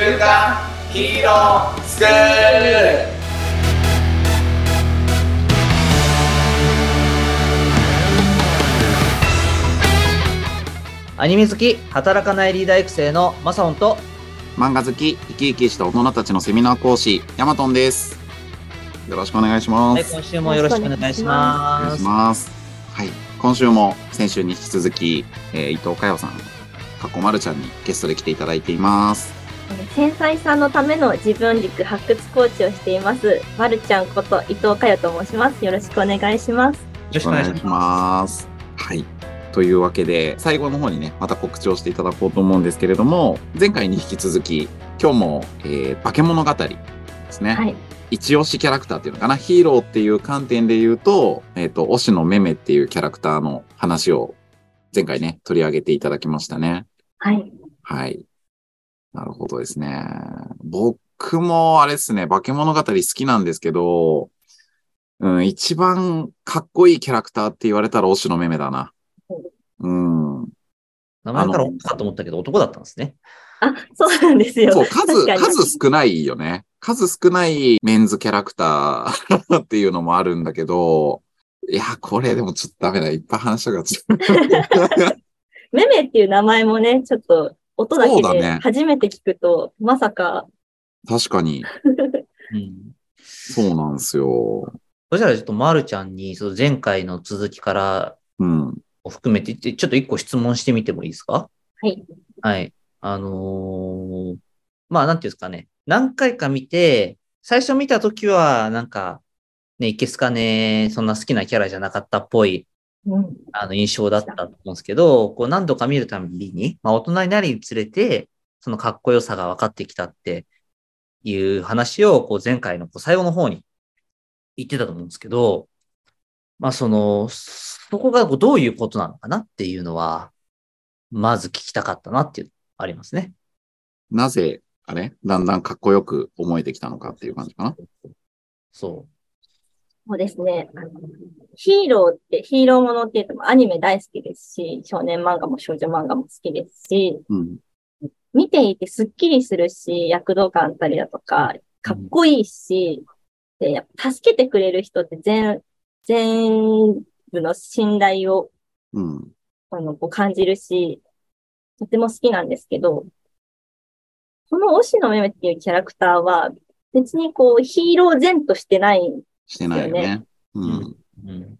週刊ヒーロースクールアニメ好き、働かないリーダー育成のマサオンと、漫画好き、生き生きした大人たちのセミナー講師、ヤマトンです。よろしくお願いしまはい、す。今週もよろしくお願いしお願いします。ます。はい。今週も先週に引き続き、えー伊藤佳代さん、かっこまるちゃんにゲストで来ていただいています。繊細さんのための自分軸発掘コーチをしています。まるちゃんこと伊藤佳代と申します。よろしくお願いします。よろしくお願いします。ます。はい。というわけで、最後の方にね、また告知をしていただこうと思うんですけれども、前回に引き続き、今日も、えー化け物語ですね。はい。一押しキャラクターっていうのかな、ヒーローっていう観点で言うと、えっ、と、推しのメメっていうキャラクターの話を前回ね、取り上げていただきましたね。はい。はい。なるほどですね。僕もあれですね、化け物語好きなんですけど、うん、一番かっこいいキャラクターって言われたら推しのメメだな。うん。名前から女かと思ったけど男だったんですね。あ、そうなんですよ。そう、数、数少ないよね。数少ないメンズキャラクターっていうのもあるんだけど、いや、これでもちょっとダメだ。いっぱい話したが メメっていう名前もね、ちょっと音だけでそうだね初めて聞くと、まさか、確かに、うん。そうなんですよ。そしたらちょっとまるちゃんに、その前回の続きからうん。を含めて、ちょっと一個質問してみてもいいですか？はい。はい。あのーまあ、なんていうんですかね。何回か見て、最初見たときは、なんか、ね、いけすかね、そんな好きなキャラじゃなかったっぽい、うん。あの、印象だったと思うんですけど、こう、何度か見るたびに、まあ、大人になるにつれて、そのかっこよさが分かってきたっていう話を、こう、前回のこう最後の方に言ってたと思うんですけど、まあ、その、そこがこうどういうことなのかなっていうのは、まず聞きたかったなっていうのがありますね。なぜ、あれだんだんかっこよく思えてきたのかっていう感じかな。そそうですね。ヒーローって、ヒーローものって言ってもアニメ大好きですし、少年漫画も少女漫画も好きですし、うん。見ていてスッキリするし、躍動感あったりだとか、かっこいいし、で、やっぱ助けてくれる人って全、全部の信頼をうん。あのこう感じるし、とても好きなんですけど、この推しのめめっていうキャラクターは、別にこうヒーロー前としてないんしてないよね。うん。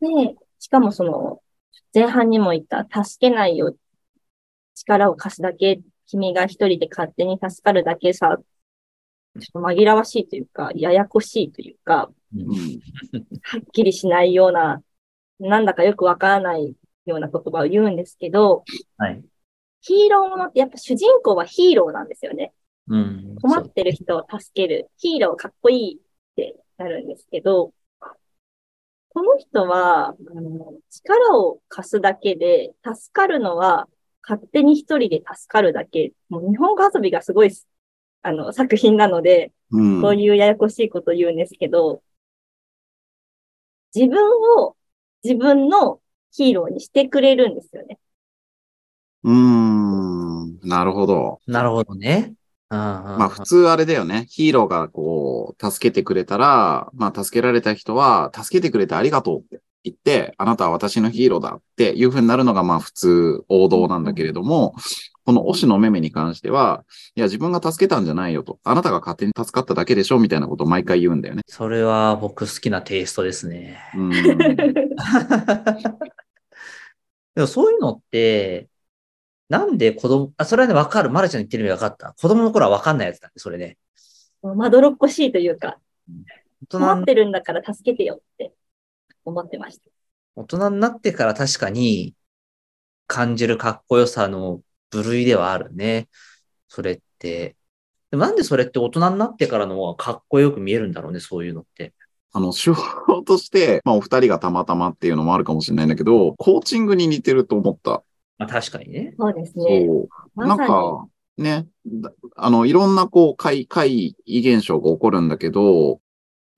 で、しかもその、前半にも言った、助けないよ、力を貸すだけ、君が一人で勝手に助かるだけさ、ちょっと紛らわしいというか、ややこしいというか、うんうん。はっきりしないような、なんだかよくわからないような言葉を言うんですけど、はい。ヒーローものってやっぱ主人公はヒーローなんですよね。うん。困ってる人を助ける。ヒーローかっこいいってなるんですけど、この人は、あの力を貸すだけで、助かるのは勝手に一人で助かるだけ。もう日本語遊びがすごい、あの、作品なので、うん。こういうややこしいことを言うんですけど、自分を自分のヒーローにしてくれるんですよね。うーん。なるほど。なるほどね。ままあ普通あれだよね。ヒーローがこう、助けてくれたら、まあ助けられた人は、助けてくれてありがとうって言って、あなたは私のヒーローだっていう風になるのがまあ普通王道なんだけれども、この推しのメメに関しては、いや自分が助けたんじゃないよと。あなたが勝手に助かっただけでしょみたいなことを毎回言うんだよね。それは僕好きなテイストですね。うん。でもそういうのって、なんで子供、あ、それはね、わかる。マルちゃん言ってる意味わかった。子供の頃はわかんないやつだね、それね。まどろっこしいというか、大人困ってるんだから助けてよって思ってました。大人になってから確かに感じるかっこよさの部類ではあるね。それって。でもなんでそれって大人になってからの方がかっこよく見えるんだろうね、そういうのって。あの、手法として、まあお二人がたまたまっていうのもあるかもしれないんだけど、コーチングに似てると思った。まあ確かにね。そうですね。そう。なんか、ね、だあの、いろんなこう、怪、怪異現象が起こるんだけど、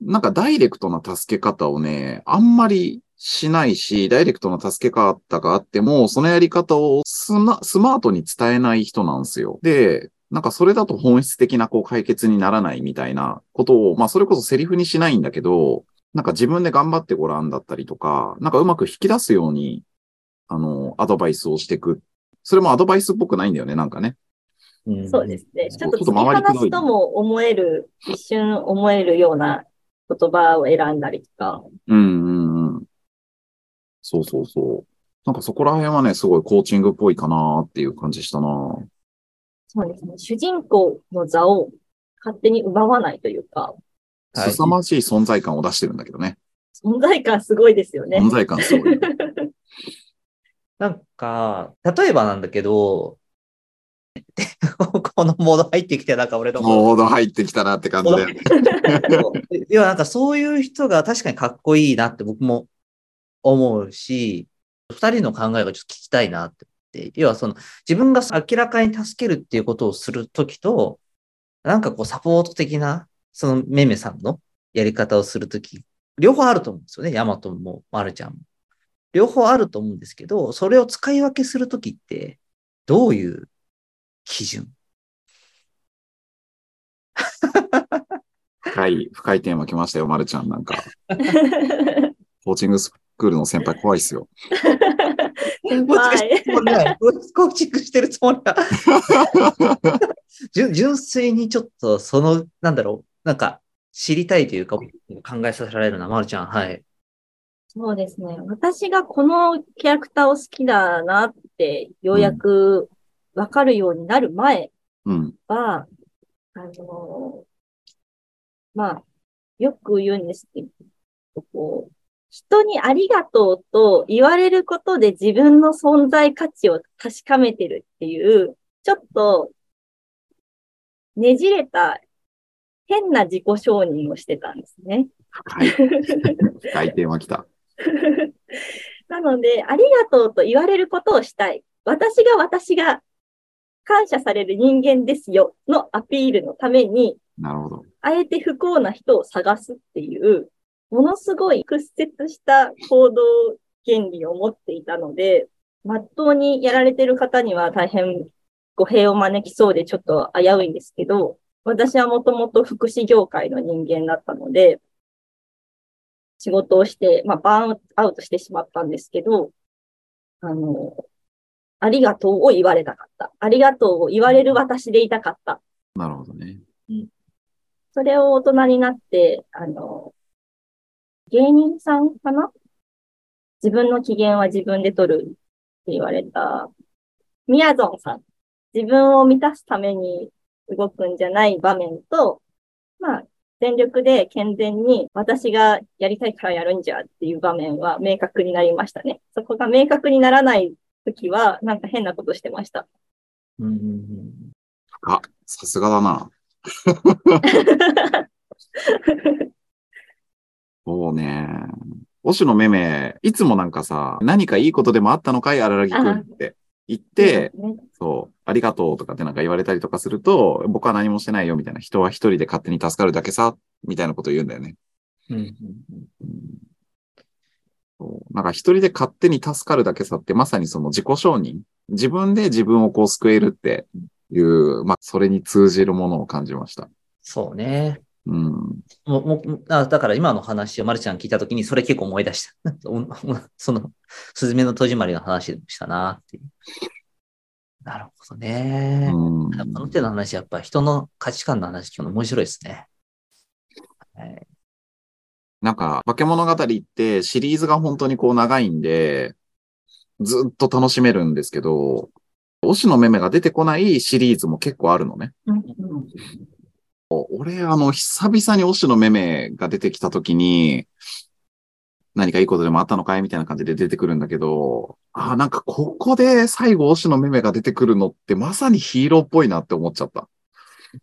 なんかダイレクトな助け方をね、あんまりしないし、ダイレクトな助け方があっても、そのやり方をスマスマートに伝えない人なんですよ。で、なんかそれだと本質的なこう解決にならないみたいなことを、まあそれこそセリフにしないんだけど、なんか自分で頑張ってごらんだったりとか、なんかうまく引き出すように、あの、アドバイスをしていく。それもアドバイスっぽくないんだよね、なんかね。うんそうですね。ちょっとちょっと突き放すとも思える、一瞬思えるような言葉を選んだりとか。うんうんうん。そうそうそう。なんかそこら辺はね、すごいコーチングっぽいかなっていう感じしたな。そうですね。主人公の座を勝手に奪わないというか、はい凄まじい存在感を出してるんだけどね。存在感すごいですよね。存在感すごい。なんか、例えばなんだけど、このモード入ってきて、なんか俺のモード入ってきたなって感じで。いや、なんかそういう人が確かにかっこいいなって僕も思うし、二人の考えがちょっと聞きたいなって思って。要はその自分が明らかに助けるっていうことをするときと、なんかこうサポート的な、そのめめさんのやり方をするとき、両方あると思うんですよね。ヤマトもマルちゃんも。両方あると思うんですけど、それを使い分けするときって、どういう基準？深い、深いテーマ来ましたよ、まるちゃん。なんか、コーチングスクールの先輩怖いっすよ。先コーチ輩。コーチングしてるつもりは。純純粋にちょっとその、なんだろう、なんか知りたいというか考えさせられるな、まるちゃん。はい。そうですね。私がこのキャラクターを好きだなって、ようやくわかるようになる前うん。は、あの、まあ、よく言うんですけど、こう、人にありがとうと言われることで自分の存在価値を確かめてるっていう、ちょっと、ねじれた変な自己承認をしてたんですね。深い。深いテーマ来た。なので、ありがとうと言われることをしたい。私が私が感謝される人間ですよのアピールのために、なるほど。あえて不幸な人を探すっていう、ものすごい屈折した行動原理を持っていたので、まっとうにやられてる方には大変語弊を招きそうでちょっと危ういんですけど、私はもともと福祉業界の人間だったので、仕事をして、まあ、バーンアウトしてしまったんですけど、あの、ありがとうを言われたかった。ありがとうを言われる私でいたかった。なるほどね。それを大人になって、あの、芸人さんかな？自分の機嫌は自分で取るって言われた、みやぞんさん。自分を満たすために動くんじゃない場面と、まあ、全力で健全に私がやりたいからやるんじゃっていう場面は明確になりましたね。そこが明確にならない時は、なんか変なことしてました。うんあ、さすがだな。そうね。おしのめめ、いつもなんかさ、何かいいことでもあったのかい、荒木くんって言って、ね、そう、ありがとうとかってなんか言われたりとかすると、僕は何もしてないよみたいな、人は一人で勝手に助かるだけさ、みたいなこと言うんだよね。うんそうなんか一人で勝手に助かるだけさってまさにその自己承認。自分で自分をこう救えるっていう、まあそれに通じるものを感じました。そうね。うん。もうもうあだから今の話をまるちゃん聞いたときにそれ結構思い出した。その、すずめの戸締まりの話でしたなっていう。なるほどね。うんこの手の話、やっぱ人の価値観の話聞くの面白いですね。はい、なんか、化け物語ってシリーズが本当にこう長いんで、ずっと楽しめるんですけど、推しのめめが出てこないシリーズも結構あるのね。俺、あの、久々に推しのめめが出てきたときに、何かいいことでもあったのかいみたいな感じで出てくるんだけど、ああ、なんかここで最後推しのめめが出てくるのってまさにヒーローっぽいなって思っちゃった。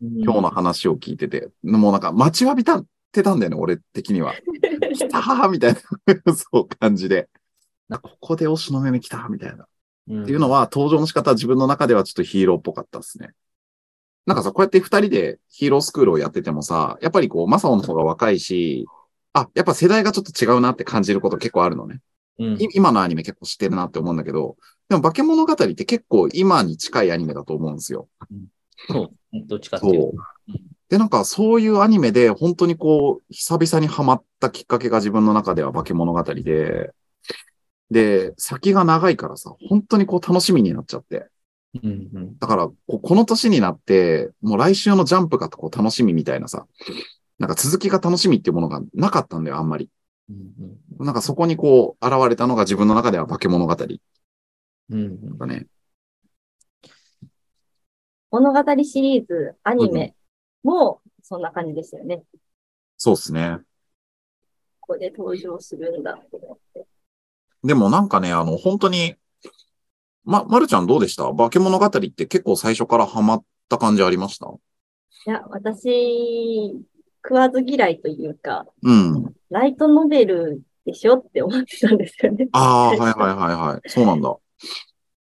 今日の話を聞いてて。もうなんか待ちわびたってたんだよね、俺的には。来たーみたいな、そう感じで。なんかここで推しのめめ来たみたいな。うんっていうのは、登場の仕方は自分の中ではちょっとヒーローっぽかったですね。なんかさ、こうやって二人でヒーロースクールをやっててもさ、やっぱりこう、マサオの方が若いし、あ、やっぱ世代がちょっと違うなって感じること結構あるのね。うんい今のアニメ結構知ってるなって思うんだけど、でも化け物語って結構今に近いアニメだと思うんですよ。そう。どっちかっていうと。そう。で、なんかそういうアニメで本当にこう、久々にハマったきっかけが自分の中では化け物語で、で、先が長いからさ、本当にこう楽しみになっちゃって。うんうん。だから、こうこの年になって、もう来週のジャンプがこう楽しみみたいなさ、なんか続きが楽しみっていうものがなかったんだよ、あんまり。うんうんなんかそこにこう、現れたのが自分の中では化け物語だうんうんね。物語シリーズ、アニメもそんな感じですよね。そうですね。ここで登場するんだと思って。でもなんかね、あの、本当に、ま、まるちゃんどうでした？化け物語って結構最初からハマった感じありました？いや、私、食わず嫌いというか、うん。ライトノベルでしょって思ってたんですよね。ああ、はいはいはいはい。そうなんだ。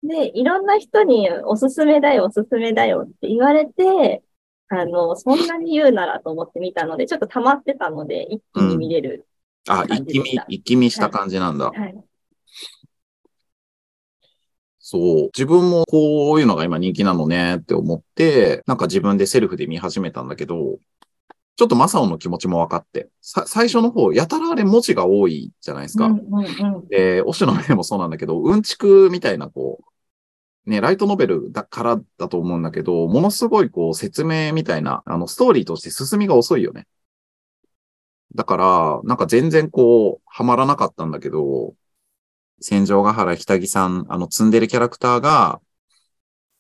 で、いろんな人におすすめだよ、おすすめだよって言われて、あの、そんなに言うならと思って見たので、ちょっと溜まってたので、一気に見れる。あ、一気見、一気見した感じなんだ。はい。そう。自分もこういうのが今人気なのねって思って、なんか自分でセルフで見始めたんだけど、ちょっとマサオの気持ちも分かって、さ、最初の方、やたらあれ文字が多いじゃないですか。うんうんうん。で、オシの目もそうなんだけど、うんちくみたいな、こう、ね、ライトノベルだからだと思うんだけど、ものすごいこう説明みたいな、あの、ストーリーとして進みが遅いよね。だから、なんか全然こう、はまらなかったんだけど、戦場ヶ原ひたぎさん、あの、積んでるキャラクターが、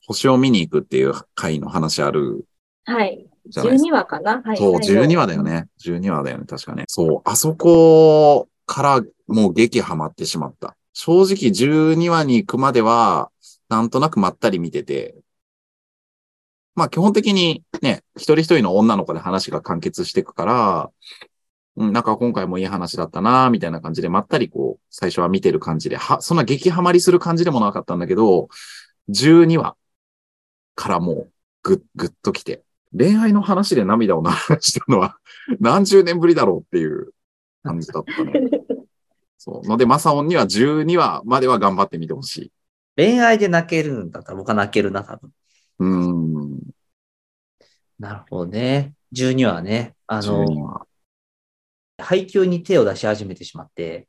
星を見に行くっていう回の話あるはい。じゃないですか。12話かな？はい。そう、最後12話だよ。ね。12話だよね、確かね。そう、あそこからもう激ハマってしまった。正直12話に行くまでは、なんとなくまったり見てて、まあ基本的にね、一人一人の女の子で話が完結していくから、うん、なんか今回もいい話だったな、みたいな感じでまったりこう、最初は見てる感じで、は、そんな激ハマりする感じでもなかったんだけど、12話からもう、ぐっ、ぐっと来て、恋愛の話で涙を流したのは 何十年ぶりだろうっていう感じだったね。そう。ので、マサオンには12話までは頑張ってみてほしい。恋愛で泣けるんだったら僕は泣けるな、多分。うーん。なるほどね。12話ね。あ12の、話。配給に手を出し始めてしまって、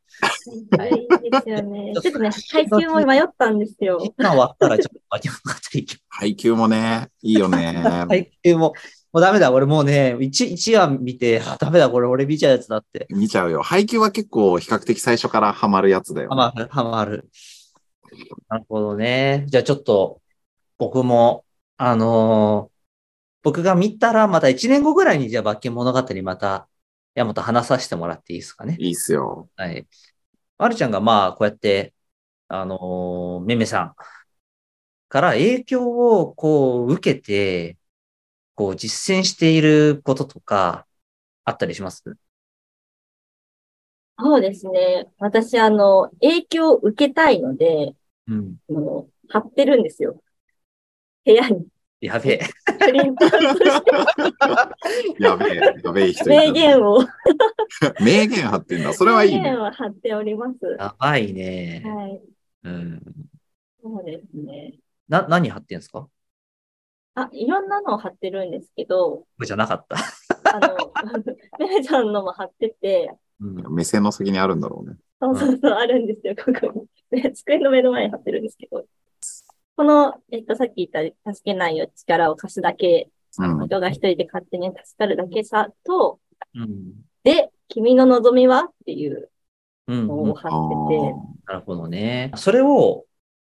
はい。ですよね。ちょっとね、配給も迷ったんですよ。今終わったらちょっと化け物語行き配給もね、いいよね。配給も、もうダメだ、俺もうね、1、一話見て、あダメだ、これ俺見ちゃうやつだって。見ちゃうよ。配給は結構比較的最初からハマるやつだよ、ね。ハマる、ハマる。なるほどね。じゃあちょっと、僕も、あのー僕が見たら、また1年後ぐらいに、じゃあ、化け物語また、山本話させてもらっていいですかね。いいっすよ。はい。まるちゃんが、まあ、こうやって、あのーめめさんから影響を、こう、受けて、こう、実践していることとか、あったりします？そうですね。私、あの、影響を受けたいので、うん。あの貼ってるんですよ。部屋に。やべえ。やべえ、やべえ人い名る。言を。名言貼ってんだ。それはいいね名言。を貼っております。やばいね。はい。うん。そうですね。な、何貼ってんすか？こあ、いろんなのを貼ってるんですけど、れじゃなかった。あの、めめちゃんのも貼ってて、うん。目線の先にあるんだろうね。そうそうそう、あるんですよ、ここに。で机の目の前に貼ってるんですけど。この、えっと、さっき言った、助けないよ、力を貸すだけ、うん。人が一人で勝手に助かるだけさ、と、うん。で、君の望みはっていううん。のうんをってて、なるほどね。それを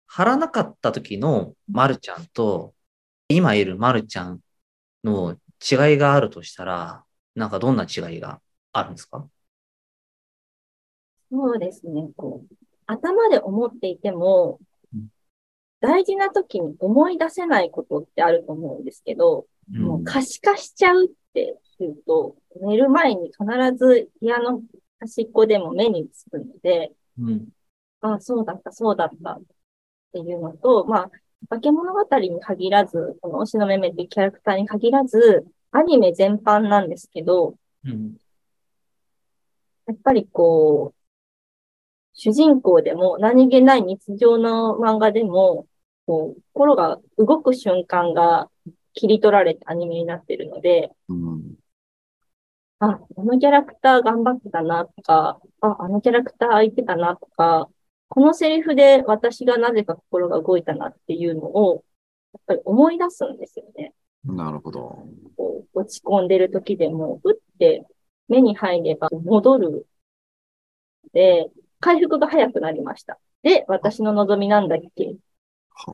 貼らなかった時のまるちゃんと、今いるまるちゃんの違いがあるとしたら、なんかどんな違いがあるんですか？そうですね、こう、頭で思っていてもうん、大事な時に思い出せないことってあると思うんですけど、うんもう可視化しちゃうっていうと、寝る前に必ず部屋の端っこでも目につくので、うん。あそうだった、そうだったっていうのと、まあ、化け物語に限らず、この推しのめめっていうキャラクターに限らず、アニメ全般なんですけど、うん。やっぱりこう、主人公でも何気ない日常の漫画でも、こう、心が動く瞬間が切り取られたアニメになってるので、うん。あ、あのキャラクター頑張ってたなとか、あ、あのキャラクター空いてたなとか、このセリフで私がなぜか心が動いたなっていうのを、やっぱり思い出すんですよね。なるほど。こう落ち込んでる時でも、打って目に入れば戻る。で、回復が早くなりました。で、私の望みなんだっけ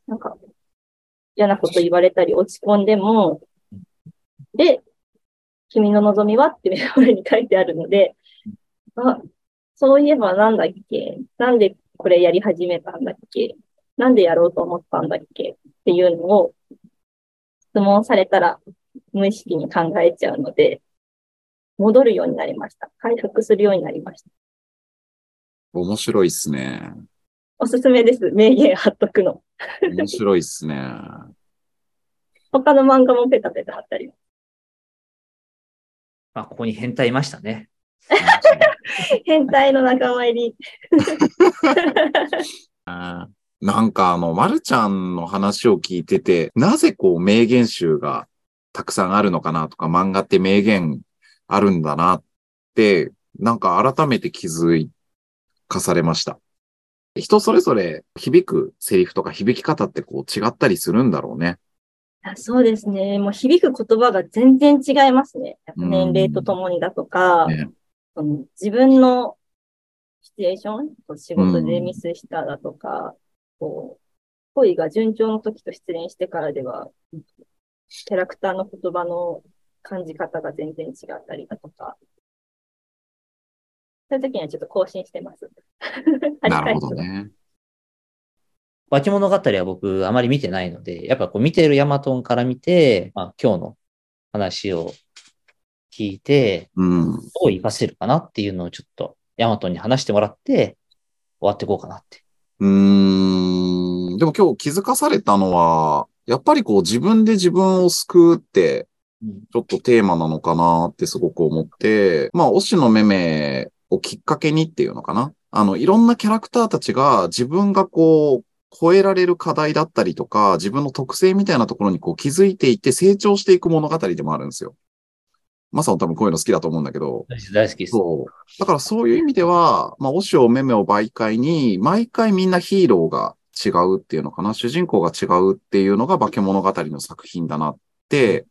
なんか、嫌なこと言われたり落ち込んでも、で、君の望みはって目の前に書いてあるので、あ、そういえばなんだっけ？なんでこれやり始めたんだっけ？なんでやろうと思ったんだっけ？っていうのを質問されたら無意識に考えちゃうので、戻るようになりました。回復するようになりました。面白いっすね。おすすめです。名言貼っとくの。面白いっすね。他の漫画もペタペタ貼ったり。まあ、ここに変態いましたね。変態の仲間入り。なんかあの、まるちゃんの話を聞いてて、なぜこう名言集がたくさんあるのかなとか、漫画って名言あるんだなって、なんか改めて気づかされました。人それぞれ響くセリフとか響き方ってこう違ったりするんだろうね。あそうですね。もう響く言葉が全然違いますね。年齢とともにだとか、ねその自分のシチュエーション、仕事でミスしただとか、こう恋が順調の時と失恋してからでは、キャラクターの言葉の感じ方が全然違ったりだとか、そういう時にはちょっと更新してます。なるほどね。化け物語は僕あまり見てないので、やっぱこう見てるヤマトンから見て、まあ今日の話を聞いて、うん。どう活かせるかなっていうのをちょっとヤマトンに話してもらって、終わっていこうかなって。うーん。でも今日気づかされたのは、やっぱりこう自分で自分を救うって、うんちょっとテーマなのかなってすごく思って、まあ、推しのめめをきっかけにっていうのかな？あの、いろんなキャラクターたちが自分がこう、超えられる課題だったりとか、自分の特性みたいなところにこう気づいていって成長していく物語でもあるんですよ。まさも多分こういうの好きだと思うんだけど、大好きです。そう。だからそういう意味では、まあ、オシオメメを媒介に、毎回みんなヒーローが違うっていうのかな、主人公が違うっていうのが化け物語の作品だなって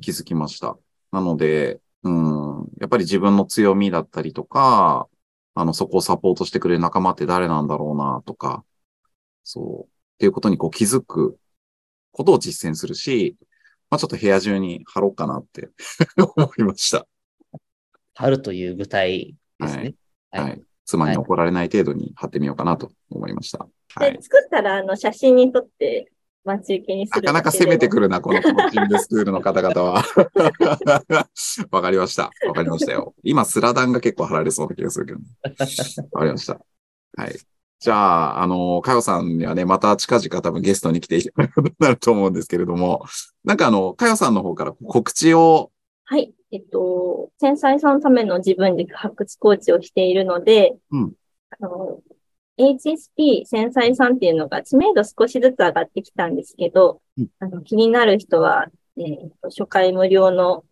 気づきました。なので、うん、やっぱり自分の強みだったりとか、あの、そこをサポートしてくれる仲間って誰なんだろうなとか、そう、っていうことにこう気づくことを実践するし、まあ、ちょっと部屋中に貼ろうかなって 思いました。春という舞台ですね。はい。はい妻に怒られない程度に貼ってみようかなと思いました。はで、い。作ったら、あの、写真に撮って待ち受けにするなかなか攻めてくる。るな、このコーチングスクールの方々は。わかりました。わかりましたよ。今、スラダンが結構貼られそうな気がするけど、ね。わかりました。はい。じゃあ、あの、かよさんにはね、また近々多分ゲストに来ていただくことになると思うんですけれども、なんかあの、かよさんの方から告知を、はい。えっと、繊細さんのための自分軸発掘コーチをしているので、うんあの、HSP 繊細さんっていうのが知名度少しずつ上がってきたんですけど、うんあの気になる人は、えーと初回無料の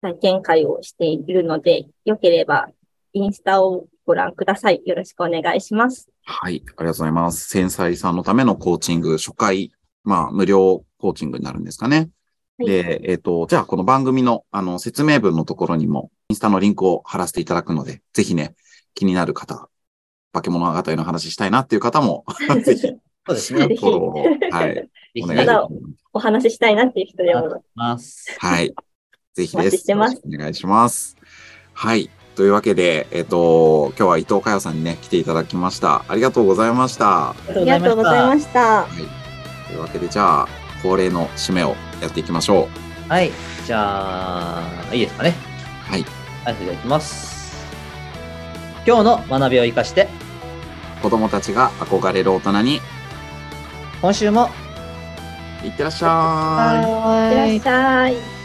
体験会をしているので、よければインスタをご覧ください。よろしくお願いします。はい、ありがとうございます。繊細さんのためのコーチング、初回、まあ、無料コーチングになるんですかね。はいで、えっ、と、じゃあ、この番組の、あの、説明文のところにも、インスタのリンクを貼らせていただくので、ぜひね、気になる方、化け物語の話したいなっていう方も、ぜひ、そうですね。フォローを、はい、お願いします。お話ししたいなっていう人でも、ます。はい。ぜひです。お願いします。はい。というわけで、えっ、と、今日は伊藤佳代さんにね、来ていただきました。ありがとうございました。ありがとうございました。はい。というわけで、じゃあ、恒例の締めをやっていきましょはい。じゃあ、いいですかね。う。はい。はい、それではいきます。今日の学びを生かして、子供たちが憧れる大人に、今週も、いってらっしゃい。いってらっしゃい。